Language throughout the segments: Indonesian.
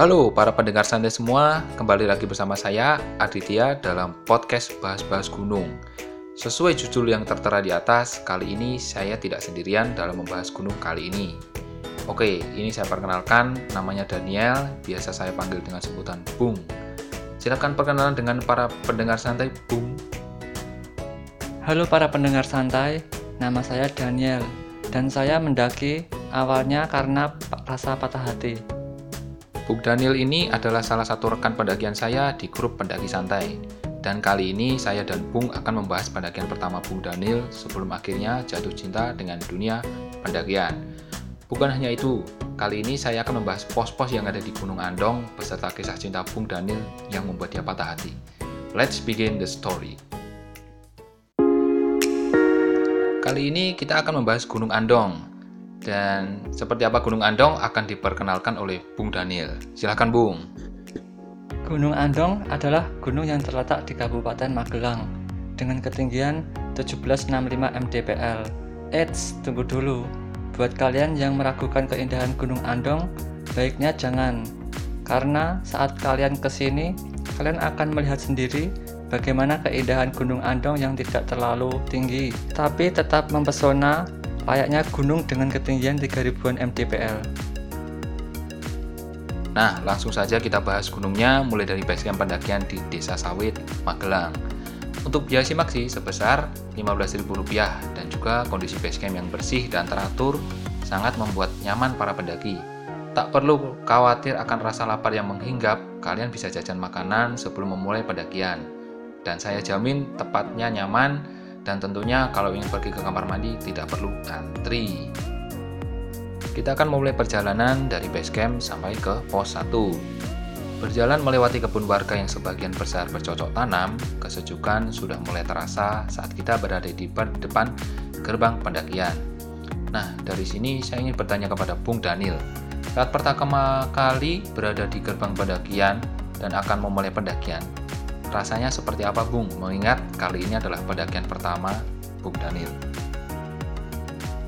Halo para pendengar santai semua, kembali lagi bersama saya Aditya dalam podcast Bahas-Bahas Gunung. Sesuai judul yang tertera di atas, kali ini saya tidak sendirian dalam membahas gunung kali ini. Oke, ini saya perkenalkan, namanya Daniel, biasa saya panggil dengan sebutan Bung. Silakan perkenalan dengan para pendengar santai, Bung. Halo para pendengar santai, nama saya Daniel dan saya mendaki awalnya karena rasa patah hati. Bung Daniel ini adalah salah satu rekan pendakian saya di grup pendaki santai. Dan kali ini saya dan Bung akan membahas pendakian pertama Bung Daniel sebelum akhirnya jatuh cinta dengan dunia pendakian. Bukan hanya itu, kali ini saya akan membahas pos-pos yang ada di Gunung Andong beserta kisah cinta Bung Daniel yang membuat dia patah hati. Let's begin the story. Kali ini kita akan membahas Gunung Andong, dan seperti apa Gunung Andong akan diperkenalkan oleh Bung Daniel. Silahkan Bung. Gunung Andong adalah gunung yang terletak di Kabupaten Magelang dengan ketinggian 1765 mdpl. Eits, tunggu dulu. Buat kalian yang meragukan keindahan Gunung Andong, baiknya jangan. Karena saat kalian ke sini, kalian akan melihat sendiri bagaimana keindahan Gunung Andong yang tidak terlalu tinggi, tapi tetap mempesona layaknya gunung dengan ketinggian 3000-an mdpl. Nah, langsung saja kita bahas gunungnya mulai dari basecamp pendakian di Desa Sawit, Magelang. Untuk biaya simak sih sebesar Rp15.000 dan juga kondisi basecamp yang bersih dan teratur sangat membuat nyaman para pendaki. Tak perlu khawatir akan rasa lapar yang menghinggap, kalian bisa jajan makanan sebelum memulai pendakian. Dan saya jamin tepatnya nyaman dan tentunya kalau ingin pergi ke kamar mandi tidak perlu antri. Kita akan memulai perjalanan dari base camp sampai ke pos 1. Berjalan melewati kebun warga yang sebagian besar bercocok tanam, kesejukan sudah mulai terasa saat kita berada di depan gerbang pendakian. Nah, dari sini saya ingin bertanya kepada Bung Daniel. Saat pertama kali berada di gerbang pendakian dan akan memulai pendakian, Rasanya seperti apa Bung? Mengingat kali ini adalah pendakian pertama Bung Daniel.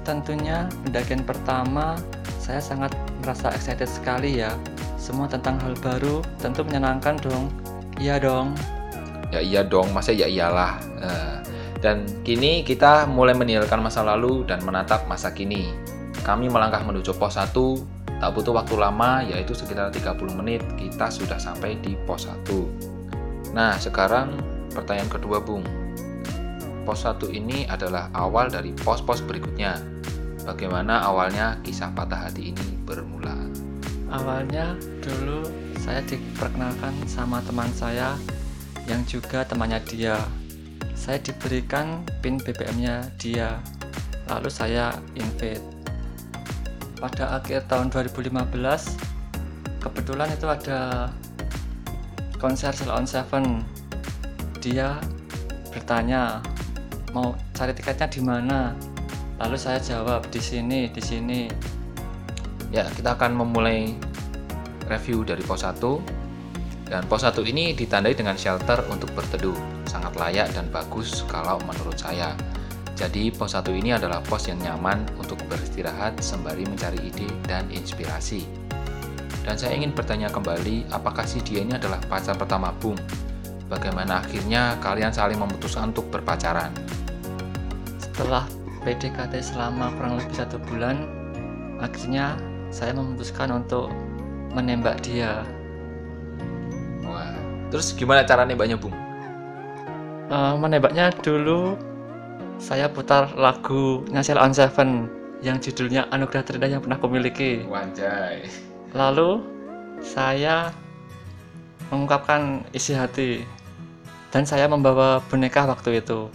Tentunya pendakian pertama saya sangat merasa excited sekali ya. Semua tentang hal baru tentu menyenangkan dong. Iya dong. Ya iya dong, masa ya iyalah. Eh, dan kini kita mulai meninggalkan masa lalu dan menatap masa kini. Kami melangkah menuju pos 1, tak butuh waktu lama yaitu sekitar 30 menit kita sudah sampai di pos 1. Nah, sekarang pertanyaan kedua, Bung. Pos 1 ini adalah awal dari pos-pos berikutnya. Bagaimana awalnya kisah patah hati ini bermula? Awalnya dulu saya diperkenalkan sama teman saya yang juga temannya dia. Saya diberikan pin BBM-nya dia. Lalu saya invite. Pada akhir tahun 2015 kebetulan itu ada konser Salon Seven. Dia bertanya mau cari tiketnya di mana? Lalu saya jawab di sini di sini. Ya kita akan memulai review dari pos 1 dan pos 1 ini ditandai dengan shelter untuk berteduh. Sangat layak dan bagus kalau menurut saya. Jadi pos 1 ini adalah pos yang nyaman untuk beristirahat sembari mencari ide dan inspirasi dan saya ingin bertanya kembali, apakah si dia ini adalah pacar pertama Bung? Bagaimana akhirnya kalian saling memutuskan untuk berpacaran? Setelah PDKT selama kurang lebih satu bulan, akhirnya saya memutuskan untuk menembak dia. Wah, terus gimana cara nembaknya Bung? Uh, menembaknya dulu saya putar lagu Nyasel on Seven yang judulnya Anugerah Terindah yang pernah kumiliki. Wanjay. Lalu saya mengungkapkan isi hati dan saya membawa boneka waktu itu.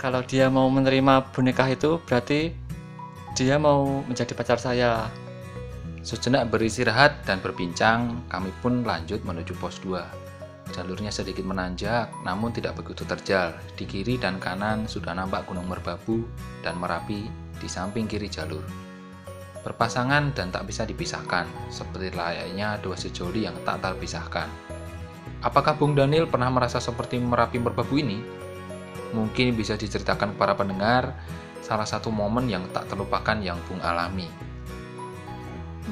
Kalau dia mau menerima boneka itu berarti dia mau menjadi pacar saya. Sejenak beristirahat dan berbincang, kami pun lanjut menuju pos 2. Jalurnya sedikit menanjak, namun tidak begitu terjal. Di kiri dan kanan sudah nampak Gunung Merbabu dan Merapi di samping kiri jalur berpasangan dan tak bisa dipisahkan, seperti layaknya dua sejoli yang tak terpisahkan. Apakah Bung Daniel pernah merasa seperti Merapi Merbabu ini? Mungkin bisa diceritakan para pendengar salah satu momen yang tak terlupakan yang Bung alami.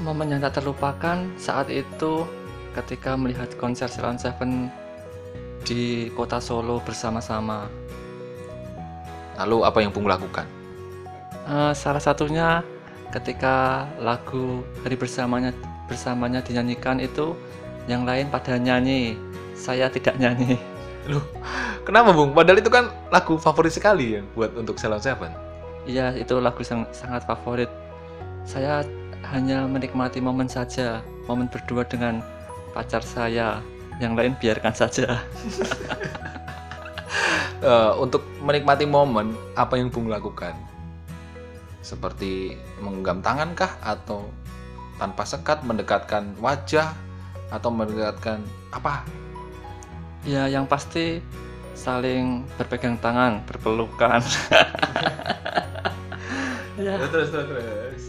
Momen yang tak terlupakan saat itu ketika melihat konser Salon Seven di kota Solo bersama-sama. Lalu apa yang Bung lakukan? Uh, salah satunya ketika lagu hari bersamanya bersamanya dinyanyikan itu yang lain pada nyanyi saya tidak nyanyi Loh, kenapa Bung? Padahal itu kan lagu favorit sekali ya buat untuk Salon Seven. Iya, itu lagu sang, sangat favorit. Saya hanya menikmati momen saja, momen berdua dengan pacar saya. Yang lain biarkan saja. uh, untuk menikmati momen, apa yang Bung lakukan? Seperti menggenggam tangan kah atau tanpa sekat mendekatkan wajah atau mendekatkan apa? Ya, yang pasti saling berpegang tangan, berpelukan. ya. Terus terus terus.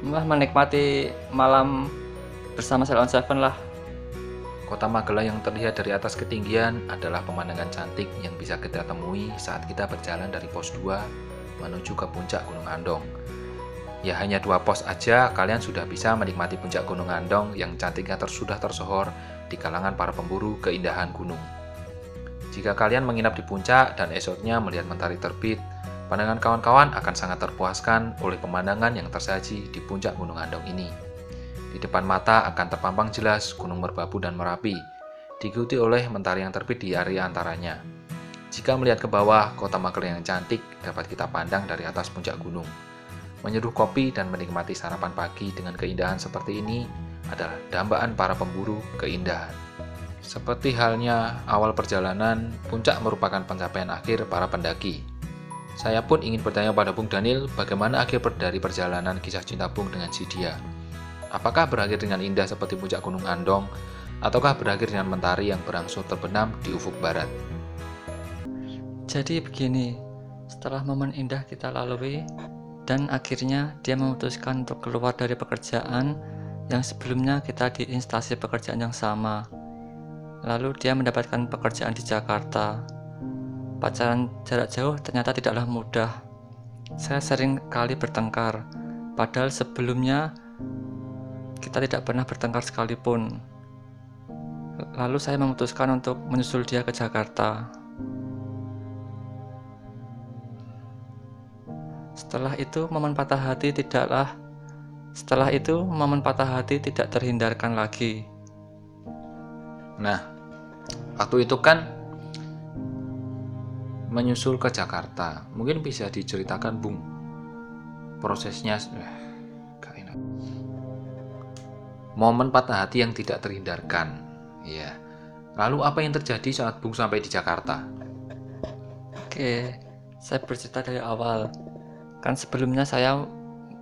Mah menikmati malam bersama Salon Seven lah. Kota Magelang yang terlihat dari atas ketinggian adalah pemandangan cantik yang bisa kita temui saat kita berjalan dari pos 2 menuju ke puncak Gunung Andong. Ya hanya dua pos aja kalian sudah bisa menikmati puncak Gunung Andong yang cantiknya tersudah tersohor di kalangan para pemburu keindahan gunung. Jika kalian menginap di puncak dan esoknya melihat mentari terbit, pandangan kawan-kawan akan sangat terpuaskan oleh pemandangan yang tersaji di puncak Gunung Andong ini. Di depan mata akan terpampang jelas Gunung Merbabu dan Merapi, diikuti oleh mentari yang terbit di area antaranya. Jika melihat ke bawah, kota Magelang yang cantik dapat kita pandang dari atas puncak gunung. Menyeduh kopi dan menikmati sarapan pagi dengan keindahan seperti ini adalah dambaan para pemburu keindahan. Seperti halnya awal perjalanan, puncak merupakan pencapaian akhir para pendaki. Saya pun ingin bertanya pada Bung Daniel bagaimana akhir dari perjalanan kisah cinta Bung dengan si dia. Apakah berakhir dengan indah seperti puncak Gunung Andong, ataukah berakhir dengan mentari yang berangsur terbenam di ufuk barat? Jadi begini, setelah momen indah kita lalui, dan akhirnya dia memutuskan untuk keluar dari pekerjaan yang sebelumnya kita di instansi pekerjaan yang sama. Lalu dia mendapatkan pekerjaan di Jakarta. Pacaran jarak jauh ternyata tidaklah mudah. Saya sering kali bertengkar, padahal sebelumnya kita tidak pernah bertengkar sekalipun. Lalu saya memutuskan untuk menyusul dia ke Jakarta. Setelah itu momen patah hati tidaklah setelah itu momen patah hati tidak terhindarkan lagi. Nah, waktu itu kan menyusul ke Jakarta. Mungkin bisa diceritakan, Bung. Prosesnya eh, enak. Momen patah hati yang tidak terhindarkan. Ya. Lalu apa yang terjadi saat Bung sampai di Jakarta? Oke, saya bercerita dari awal kan sebelumnya saya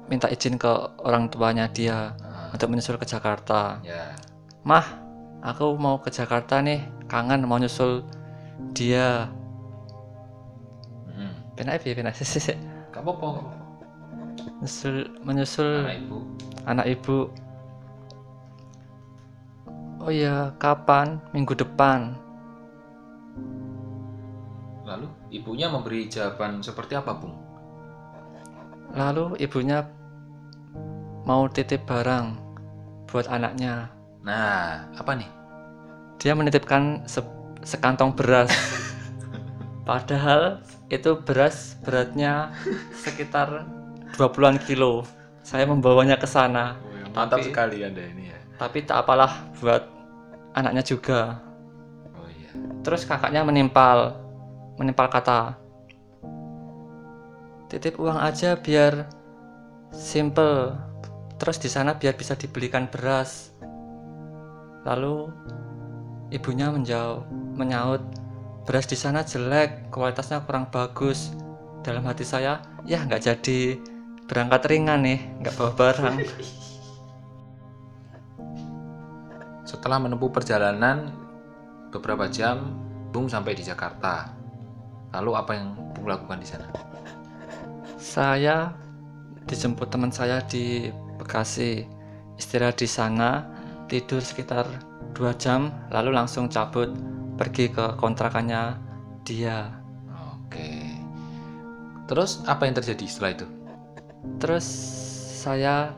minta izin ke orang tuanya dia uh. untuk menyusul ke Jakarta. Yeah. mah aku mau ke Jakarta nih kangen mau nyusul dia. Hmm. penak ya penak? Sih kamu apa menyusul menyusul anak ibu. anak ibu. Oh ya kapan? Minggu depan. Lalu ibunya memberi jawaban seperti apa bung Lalu ibunya mau titip barang buat anaknya. Nah, apa nih? Dia menitipkan se sekantong beras. Padahal itu beras beratnya sekitar 20-an kilo. Saya membawanya ke sana. Oh, ya, mantap tapi, sekali Anda ini ya. Tapi tak apalah buat anaknya juga. Oh iya. Terus kakaknya menimpal menimpal kata, titip uang aja biar simple. Terus di sana biar bisa dibelikan beras. Lalu ibunya menjawab menyaut beras di sana jelek kualitasnya kurang bagus. Dalam hati saya ya nggak jadi. Berangkat ringan nih nggak bawa barang. Setelah menempuh perjalanan beberapa jam Bung sampai di Jakarta. Lalu apa yang Bung lakukan di sana saya dijemput teman saya di Bekasi istirahat di sana tidur sekitar dua jam lalu langsung cabut pergi ke kontrakannya dia. Oke. Terus apa yang terjadi setelah itu? Terus saya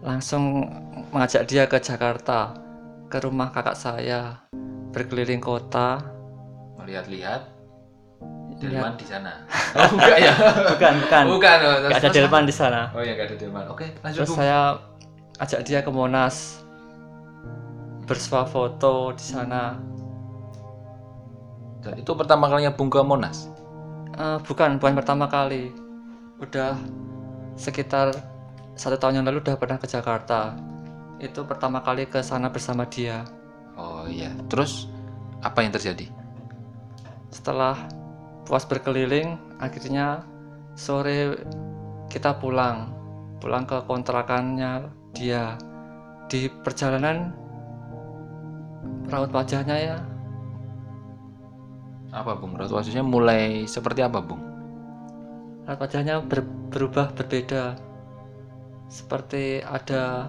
langsung mengajak dia ke Jakarta ke rumah kakak saya berkeliling kota. Melihat-lihat. Lihat. Delman di sana. Oh, enggak ya? bukan bukan Bukan. oh, ada delman di sana Oh ya, enggak ada delman. Oke, lanjut, terus Bung. saya ajak dia ke Monas bersuah foto di sana Dan itu pertama kalinya Bung ke Monas. Eh, bukan bukan pertama kali udah sekitar satu tahun yang lalu udah pernah ke Jakarta itu pertama kali ke sana bersama dia Oh iya. Terus apa yang terjadi? setelah puas berkeliling akhirnya sore kita pulang pulang ke kontrakannya dia di perjalanan raut wajahnya ya Apa Bung? Raut wajahnya mulai seperti apa Bung? raut wajahnya ber- berubah berbeda seperti ada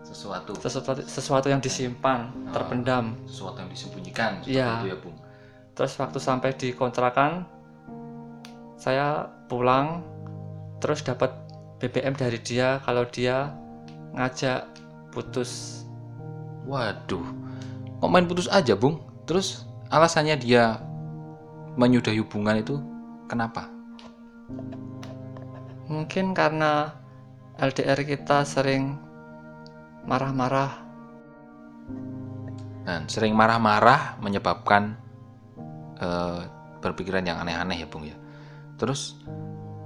Sesuatu. sesuatu sesuatu yang disimpan Ah. terpendam Sesuatu yang disembunyikan. Iya. itu ya Bung. Terus waktu sampai di kontrakan saya pulang terus dapat BBM dari dia kalau dia ngajak putus Waduh. Kok main putus aja Bung? Terus alasannya dia menyudahi hubungan itu kenapa? mungkin karena LDR kita sering marah-marah Dan sering marah-marah menyebabkan eh, berpikiran yang aneh-aneh ya Bung ya. Terus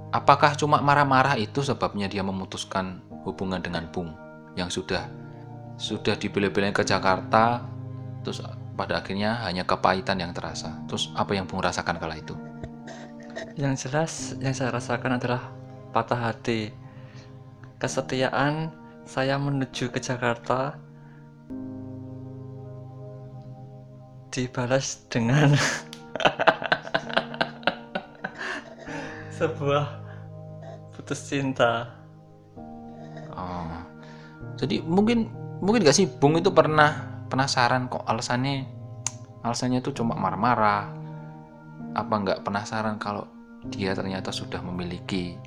apakah cuma marah-marah itu sebabnya dia memutuskan hubungan dengan Bung yang sudah sudah dibela-belain ke Jakarta terus pada akhirnya hanya kepahitan yang terasa. Terus apa yang Bung rasakan kala itu? yang jelas yang saya rasakan adalah patah hati kesetiaan saya menuju ke Jakarta dibalas dengan sebuah putus cinta Oh. Jadi mungkin mungkin gak sih Bung itu pernah penasaran kok alasannya alasannya itu cuma marah-marah. Apa nggak penasaran kalau dia ternyata sudah memiliki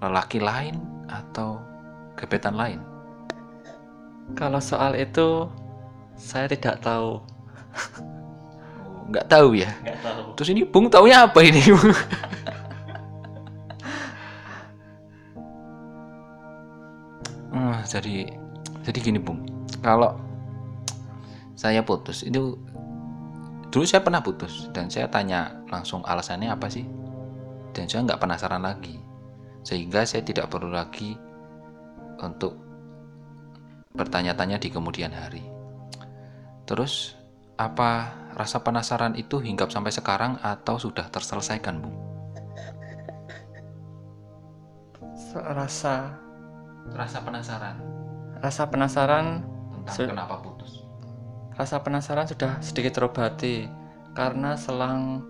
lelaki lain atau gebetan lain? kalau soal itu saya tidak tahu Oh, nggak tahu ya. nggak tahu Terus ini Bung taunya apa ini? jadi jadi gini Bung, kalau saya putus itu dulu saya pernah putus dan saya tanya langsung alasannya apa sih dan saya nggak penasaran lagi sehingga saya tidak perlu lagi untuk bertanya-tanya di kemudian hari. Terus apa rasa penasaran itu hinggap sampai sekarang atau sudah terselesaikan, Bung? rasa Rasa penasaran rasa penasaran tentang kenapa putus. Rasa penasaran sudah sedikit terobati karena selang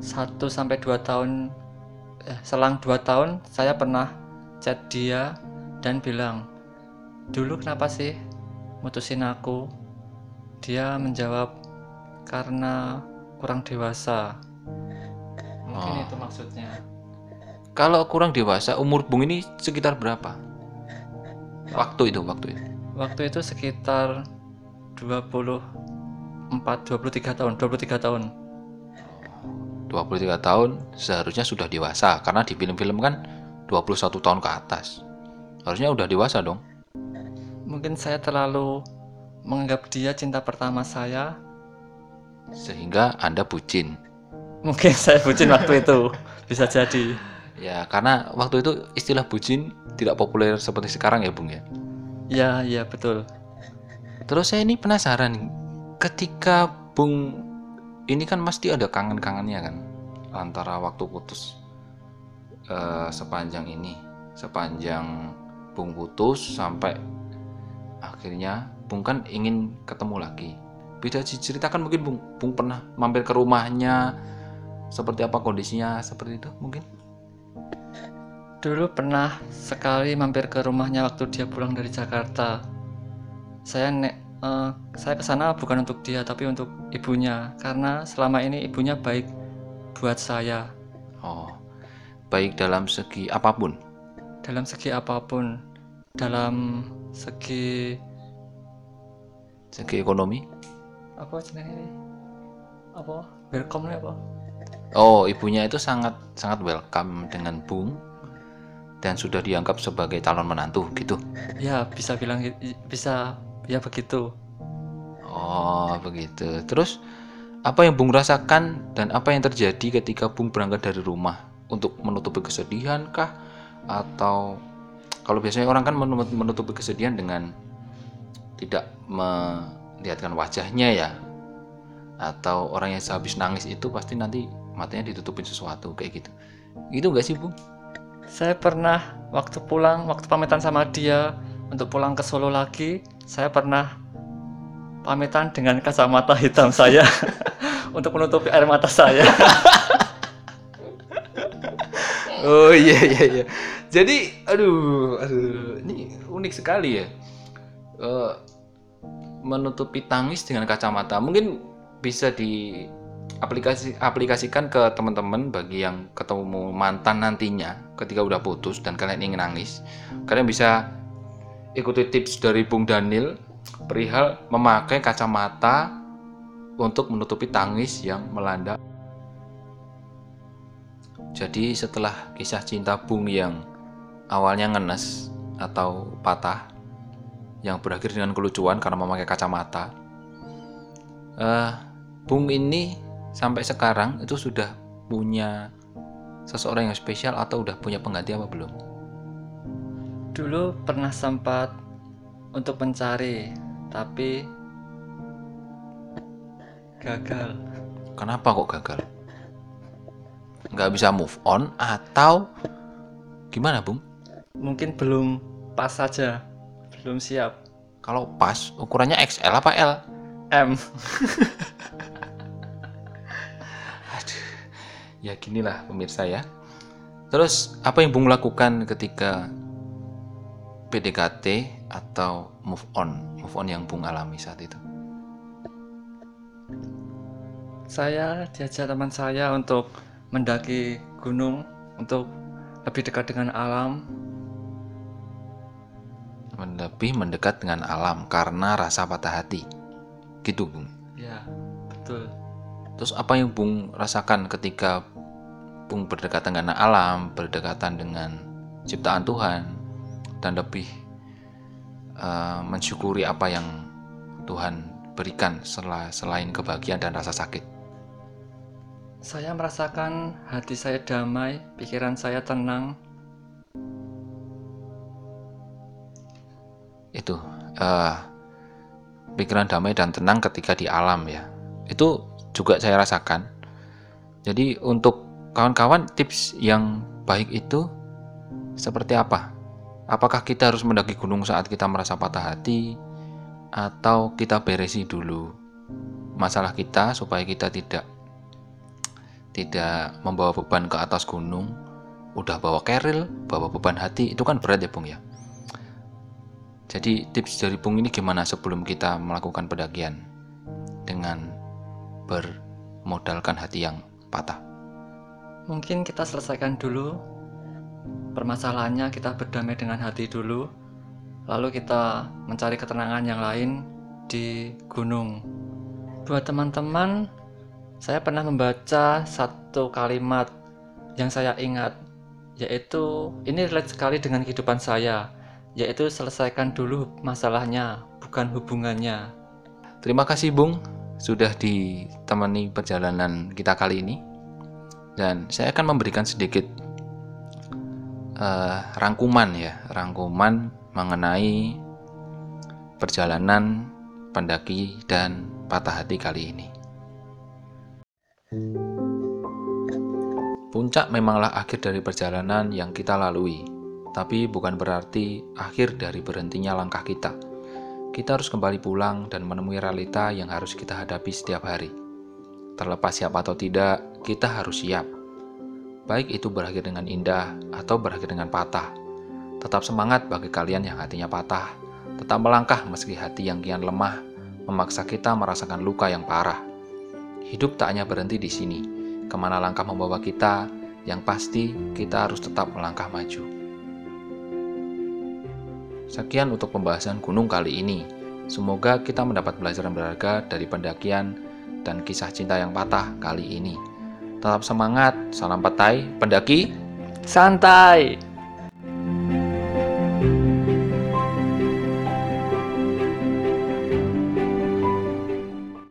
1 sampai 2 tahun eh, selang 2 tahun saya pernah chat dia dan bilang, "Dulu kenapa sih mutusin aku?" Dia menjawab, "Karena kurang dewasa." Mungkin Oh. itu maksudnya. Kalau kurang dewasa, umur Bung ini sekitar berapa? Waktu itu, waktu itu. Waktu itu sekitar 24 23 tahun, 23 tahun. 23 tahun seharusnya sudah dewasa karena di film-film kan 21 tahun ke atas. Harusnya udah dewasa dong. Mungkin saya terlalu menganggap dia cinta pertama saya. Sehingga Anda bucin. Mungkin saya bucin waktu itu. Bisa jadi. Ya, karena waktu itu istilah bucin tidak populer seperti sekarang ya, Bung ya. Ya, ya betul. Terus saya ini penasaran, ketika Bung ini kan pasti ada kangen-kangennya kan antara waktu putus eh, sepanjang ini, sepanjang Bung putus sampai akhirnya Bung kan ingin ketemu lagi. Bisa diceritakan mungkin Bung, Bung pernah mampir ke rumahnya, seperti apa kondisinya, seperti itu mungkin? Dulu pernah sekali mampir ke rumahnya waktu dia pulang dari Jakarta. Saya ne eh, saya ke sana bukan untuk dia tapi untuk ibunya. Karena selama ini ibunya baik buat saya. Oh, baik dalam segi apa pun. dalam segi apa pun. Dalam segi segi ekonomi? Apa jenenge? Apa? Welcome apa? Oh ibunya itu sangat sangat welcome dengan Bung dan sudah dianggap sebagai calon menantu gitu? Ya bisa bilang bisa ya begitu. Oh begitu. Terus apa yang Bung rasakan dan apa yang terjadi ketika Bung berangkat dari rumah? Untuk menutupi kesedihan kah? Atau kalau biasanya orang kan menu- menutupi kesedihan dengan tidak melihatkan wajahnya ya? Atau orang yang sehabis nangis itu pasti nanti matanya ditutupin sesuatu kayak gitu. Itu enggak sih Bung saya pernah waktu pulang waktu pamitan sama dia untuk pulang ke Solo lagi saya pernah pamitan dengan kacamata hitam saya untuk menutupi air mata saya Oh iya iya iya. Jadi aduh aduh ini unik sekali ya. Eh, menutupi tangis dengan kacamata. Mungkin bisa di aplikasi aplikasikan ke teman-teman bagi yang ketemu mantan nantinya ketika udah putus dan kalian ingin nangis. Kalian bisa ikuti tips dari Bung Daniel perihal memakai kacamata untuk menutupi tangis yang melanda jadi setelah kisah cinta Bung yang awalnya ngenes atau patah, yang berakhir dengan kelucuan karena memakai kacamata, eh, Bung ini sampai sekarang itu sudah punya seseorang yang spesial atau udah punya pengganti apa belum? dulu pernah sempat untuk mencari tapi gagal Kenapa kok gagal? Nggak bisa move on atau gimana Bung? mungkin belum pas saja belum siap Kalau pas ukurannya XL apa L? M ya ginilah pemirsa ya. Terus apa yang Bung lakukan ketika PDKT atau move on? Move on yang Bung alami saat itu? Saya diajak teman saya untuk mendaki gunung untuk lebih dekat dengan alam. Lebih mendekat dengan alam karena rasa patah hati. Gitu Bung? Ya betul. Terus apa yang Bung rasakan ketika berdekatan dengan alam berdekatan dengan ciptaan Tuhan dan lebih eh, mensyukuri apa yang Tuhan berikan sela- selain kebahagiaan dan rasa sakit. Saya merasakan hati saya damai pikiran saya tenang. Itu eh, pikiran damai dan tenang ketika di alam ya. Itu juga saya rasakan. Jadi untuk kawan-kawan tips yang baik itu seperti apa? Apakah kita harus mendaki gunung saat kita merasa patah hati atau kita beresi dulu? Masalah kita supaya kita tidak tidak membawa beban ke atas gunung udah bawa keril bawa beban hati itu kan berat ya Bung ya? Jadi tips dari Bung ini gimana sebelum kita melakukan pendakian dengan bermodalkan hati yang patah? Mungkin kita selesaikan dulu permasalahannya kita berdamai dengan hati dulu lalu kita mencari ketenangan yang lain di gunung. Buat teman-teman saya pernah membaca satu kalimat yang saya ingat yaitu ini relate sekali dengan kehidupan saya yaitu selesaikan dulu masalahnya bukan hubungannya. Terima kasih Bung sudah ditemani perjalanan kita kali ini dan saya akan memberikan sedikit eh, rangkuman ya rangkuman mengenai perjalanan pendaki dan patah hati kali ini. Puncak memanglah akhir dari perjalanan yang kita lalui, tapi bukan berarti akhir dari berhentinya langkah kita. Kita harus kembali pulang dan menemui realita yang harus kita hadapi setiap hari. Terlepas siap atau tidak, kita harus siap. Baik itu berakhir dengan indah atau berakhir dengan patah. Tetap semangat bagi kalian yang hatinya patah. Tetap melangkah meski hati yang kian lemah memaksa kita merasakan luka yang parah. Hidup tak hanya berhenti di sini. Ke mana langkah membawa kita, yang pasti kita harus tetap melangkah maju. Sekian untuk pembahasan gunung kali ini. Semoga kita mendapat pelajaran berharga dari pendakian dan kisah cinta yang patah kali ini. Tetap semangat, salam petai, pendaki Santai!